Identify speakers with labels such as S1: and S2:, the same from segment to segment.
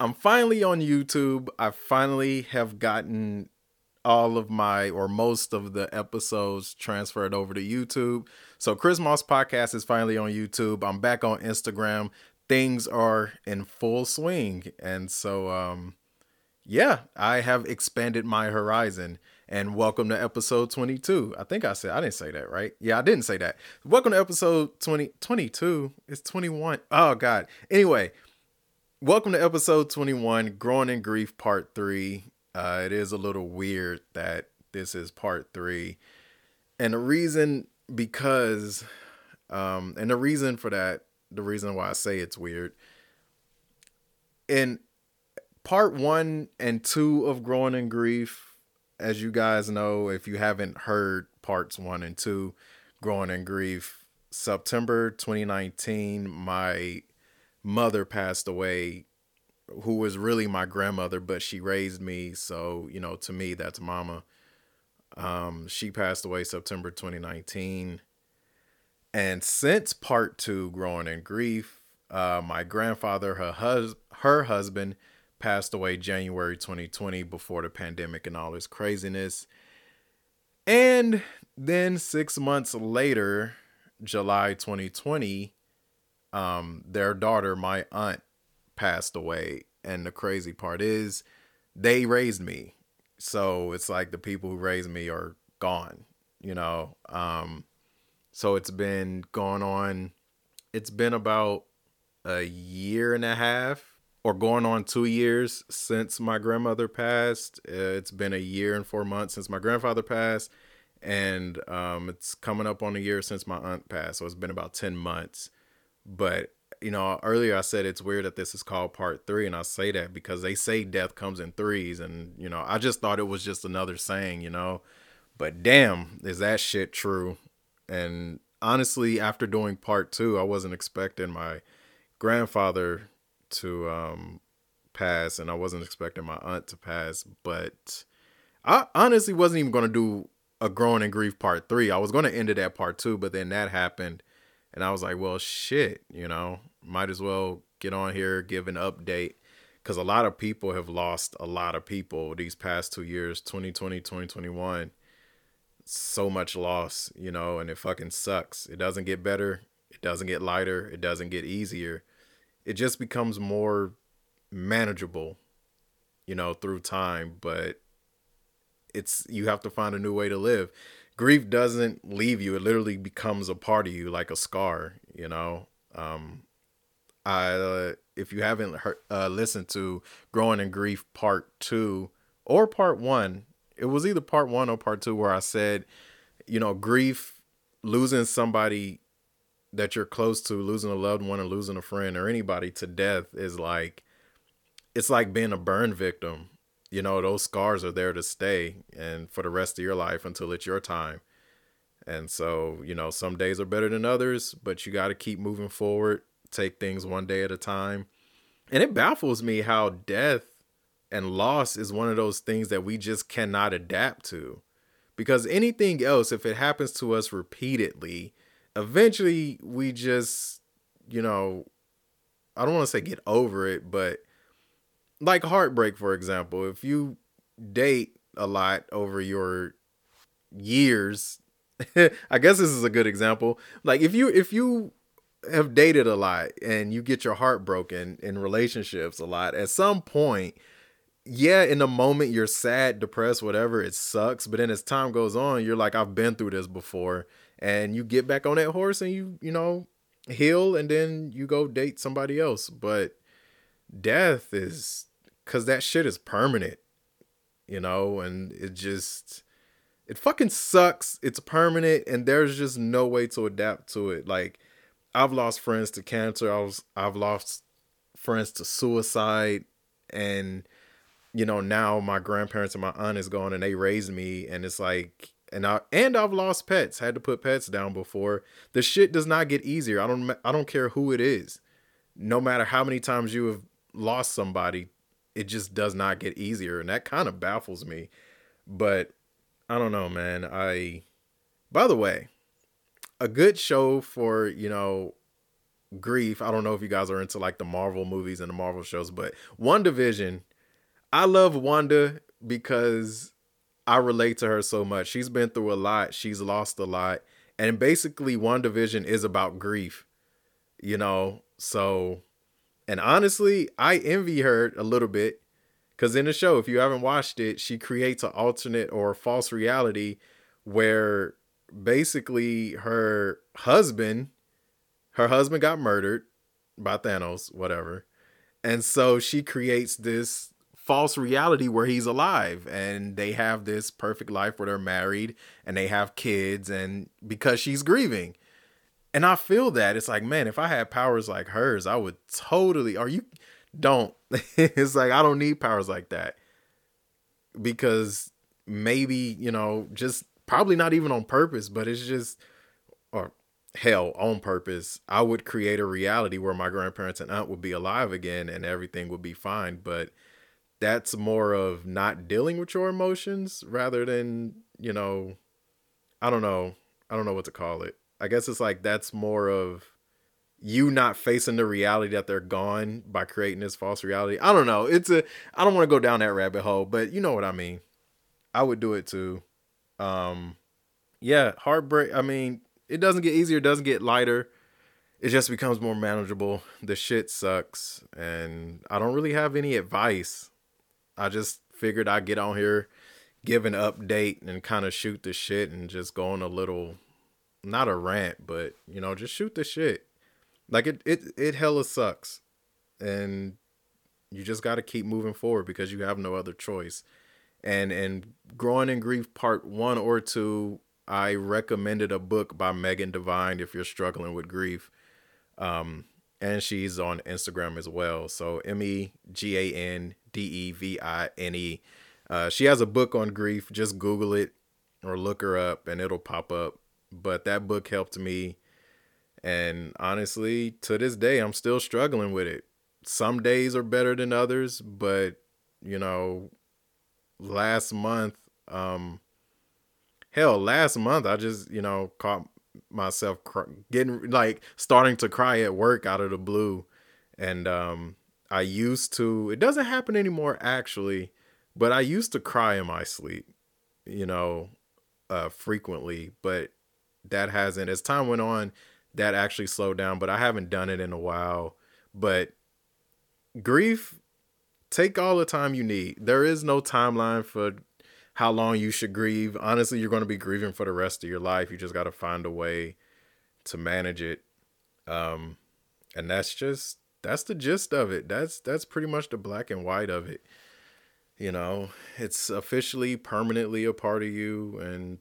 S1: I'm finally on YouTube. I finally have gotten all of my or most of the episodes transferred over to YouTube. So Chris Moss podcast is finally on YouTube. I'm back on Instagram. Things are in full swing. And so um yeah, I have expanded my horizon. And welcome to episode 22. I think I said I didn't say that, right? Yeah, I didn't say that. Welcome to episode 20 22. It's 21. Oh god. Anyway, welcome to episode 21, Growing in Grief Part 3. Uh, it is a little weird that this is part three. And the reason, because, um, and the reason for that, the reason why I say it's weird, in part one and two of Growing in Grief, as you guys know, if you haven't heard parts one and two, Growing in Grief, September 2019, my mother passed away who was really my grandmother, but she raised me. So, you know, to me, that's mama. Um, she passed away September 2019. And since part two, Growing in Grief, uh, my grandfather, her, hus- her husband, passed away January 2020 before the pandemic and all this craziness. And then six months later, July 2020, um, their daughter, my aunt, passed away. And the crazy part is they raised me. So it's like the people who raised me are gone, you know. Um so it's been going on it's been about a year and a half or going on 2 years since my grandmother passed. It's been a year and 4 months since my grandfather passed and um it's coming up on a year since my aunt passed. So it's been about 10 months. But you know, earlier I said it's weird that this is called part three, and I say that because they say death comes in threes, and you know, I just thought it was just another saying, you know. But damn, is that shit true? And honestly, after doing part two, I wasn't expecting my grandfather to um pass, and I wasn't expecting my aunt to pass, but I honestly wasn't even gonna do a growing in grief part three. I was gonna end it at part two, but then that happened. And I was like, well, shit, you know, might as well get on here, give an update. Because a lot of people have lost a lot of people these past two years 2020, 2021. So much loss, you know, and it fucking sucks. It doesn't get better. It doesn't get lighter. It doesn't get easier. It just becomes more manageable, you know, through time. But it's, you have to find a new way to live. Grief doesn't leave you, it literally becomes a part of you like a scar, you know. Um, I uh, if you haven't heard, uh, listened to Growing in Grief Part Two or Part One, it was either Part One or Part Two where I said, you know, grief, losing somebody that you're close to, losing a loved one, or losing a friend or anybody to death is like, it's like being a burn victim. You know, those scars are there to stay and for the rest of your life until it's your time. And so, you know, some days are better than others, but you got to keep moving forward take things one day at a time. And it baffles me how death and loss is one of those things that we just cannot adapt to. Because anything else, if it happens to us repeatedly, eventually we just, you know, I don't want to say get over it, but like heartbreak, for example, if you date a lot over your years, I guess this is a good example. Like if you if you have dated a lot and you get your heart broken in relationships a lot, at some point, yeah, in the moment you're sad, depressed, whatever, it sucks. But then as time goes on, you're like, I've been through this before. And you get back on that horse and you, you know, heal and then you go date somebody else. But death is because that shit is permanent, you know, and it just, it fucking sucks. It's permanent and there's just no way to adapt to it. Like, I've lost friends to cancer. I was I've lost friends to suicide and you know now my grandparents and my aunt is gone and they raised me and it's like and I and I've lost pets. Had to put pets down before. The shit does not get easier. I don't I don't care who it is. No matter how many times you have lost somebody, it just does not get easier and that kind of baffles me. But I don't know, man. I By the way, a good show for you know grief, I don't know if you guys are into like the Marvel movies and the Marvel shows, but WandaVision I love Wanda because I relate to her so much. She's been through a lot, she's lost a lot. And basically, WandaVision is about grief, you know? So, and honestly, I envy her a little bit because in the show, if you haven't watched it, she creates an alternate or false reality where basically her husband, her husband got murdered by Thanos, whatever. And so she creates this false reality where he's alive and they have this perfect life where they're married and they have kids and because she's grieving. And I feel that it's like, man, if I had powers like hers, I would totally are you don't. it's like I don't need powers like that. Because maybe, you know, just probably not even on purpose, but it's just or hell on purpose. I would create a reality where my grandparents and aunt would be alive again and everything would be fine, but that's more of not dealing with your emotions rather than, you know, I don't know. I don't know what to call it. I guess it's like that's more of you not facing the reality that they're gone by creating this false reality. I don't know. It's a I don't want to go down that rabbit hole, but you know what I mean. I would do it too. Um, yeah, heartbreak. I mean, it doesn't get easier, it doesn't get lighter. It just becomes more manageable. The shit sucks, and I don't really have any advice. I just figured I'd get on here, give an update, and kind of shoot the shit, and just go on a little, not a rant, but you know, just shoot the shit. Like it, it, it hella sucks, and you just got to keep moving forward because you have no other choice. And and growing in grief part one or two i recommended a book by megan devine if you're struggling with grief. Um and she's on instagram as well. So m-e-g-a-n-d-e-v-i-n-e uh, she has a book on grief. Just google it or look her up and it'll pop up but that book helped me and honestly to this day i'm still struggling with it some days are better than others but you know last month, um, hell, last month I just you know caught myself cr- getting like starting to cry at work out of the blue, and um, I used to. It doesn't happen anymore actually, but I used to cry in my sleep, you know, uh, frequently. But that hasn't. As time went on, that actually slowed down. But I haven't done it in a while. But grief take all the time you need. There is no timeline for how long you should grieve. Honestly, you're going to be grieving for the rest of your life. You just got to find a way to manage it. Um, and that's just that's the gist of it. That's that's pretty much the black and white of it. You know, it's officially permanently a part of you and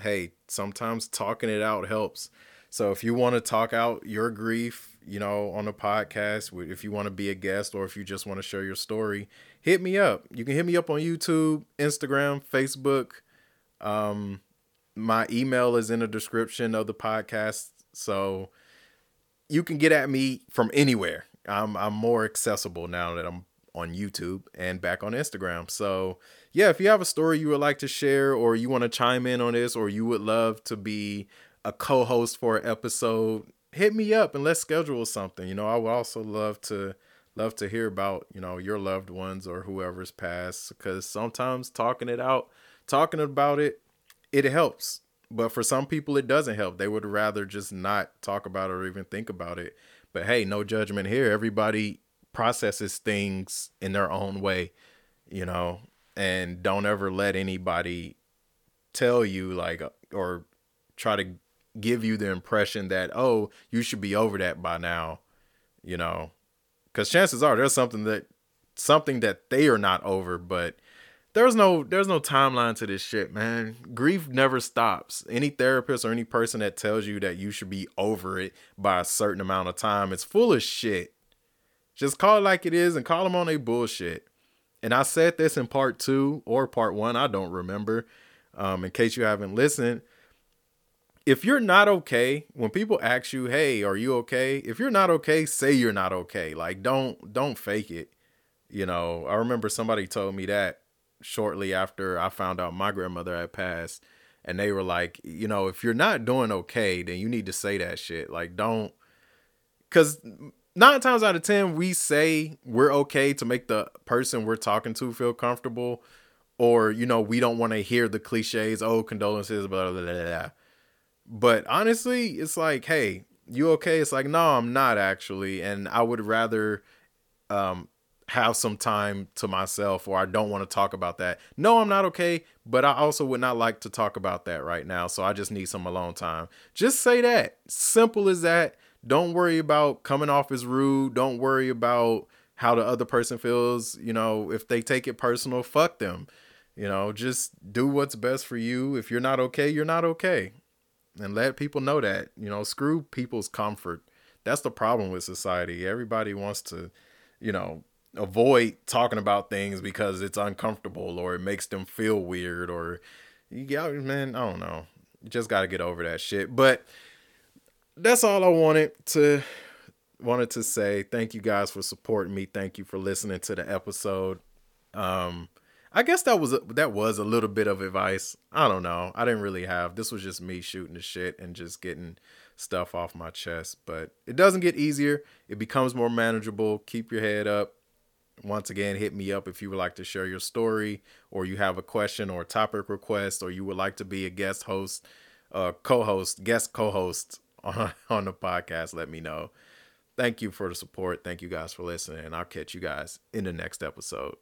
S1: hey, sometimes talking it out helps. So if you want to talk out your grief, you know, on the podcast, if you want to be a guest or if you just want to share your story, hit me up. You can hit me up on YouTube, Instagram, Facebook. Um, my email is in the description of the podcast, so you can get at me from anywhere. I'm I'm more accessible now that I'm on YouTube and back on Instagram. So, yeah, if you have a story you would like to share or you want to chime in on this or you would love to be a co-host for an episode, hit me up and let's schedule something. You know, I would also love to love to hear about, you know, your loved ones or whoever's passed because sometimes talking it out, talking about it, it helps. But for some people it doesn't help. They would rather just not talk about it or even think about it. But hey, no judgment here. Everybody processes things in their own way, you know, and don't ever let anybody tell you like or try to give you the impression that oh you should be over that by now you know? Because chances are there's something that something that they are not over but there's no there's no timeline to this shit man. Grief never stops. Any therapist or any person that tells you that you should be over it by a certain amount of time it's full of shit. Just call it like it is and call them on a bullshit and i said this in part two or part one i don't remember um, in case you haven't listened if you're not okay, when people ask you, "Hey, are you okay?" If you're not okay, say you're not okay. Like don't don't fake it. You know, I remember somebody told me that shortly after I found out my grandmother had passed and they were like, you know, if you're not doing okay, then you need to say that shit. Like don't because nine times out of ten we say we're okay to make the person we're talking to feel comfortable or you know we don't want to hear the cliches oh condolences blah, blah blah blah. But honestly it's like hey you okay? It's like no i'm not actually and i would rather um have some time to myself or i don't want to talk about that. No i'm not okay but i also would not like to talk about that right now so i just need some alone time. Just say that. Simple as that don't worry about coming off as rude. Don't worry about how the other person feels. You know, if they take it personal, fuck them. You know, just do what's best for you. If you're not okay, you're not okay. And let people know that. You know, screw people's comfort. That's the problem with society. Everybody wants to, you know, avoid talking about things because it's uncomfortable or it makes them feel weird or you yeah, man, I don't know. You just got to get over that shit. But that's all I wanted to wanted to say. Thank you guys for supporting me. Thank you for listening to the episode. Um I guess that was a, that was a little bit of advice. I don't know. I didn't really have. This was just me shooting the shit and just getting stuff off my chest, but it doesn't get easier. It becomes more manageable. Keep your head up. Once again, hit me up if you would like to share your story or you have a question or a topic request or you would like to be a guest host, uh, co-host, guest co-host on, on the podcast, let me know. Thank you for the support. Thank you guys for listening. I'll catch you guys in the next episode.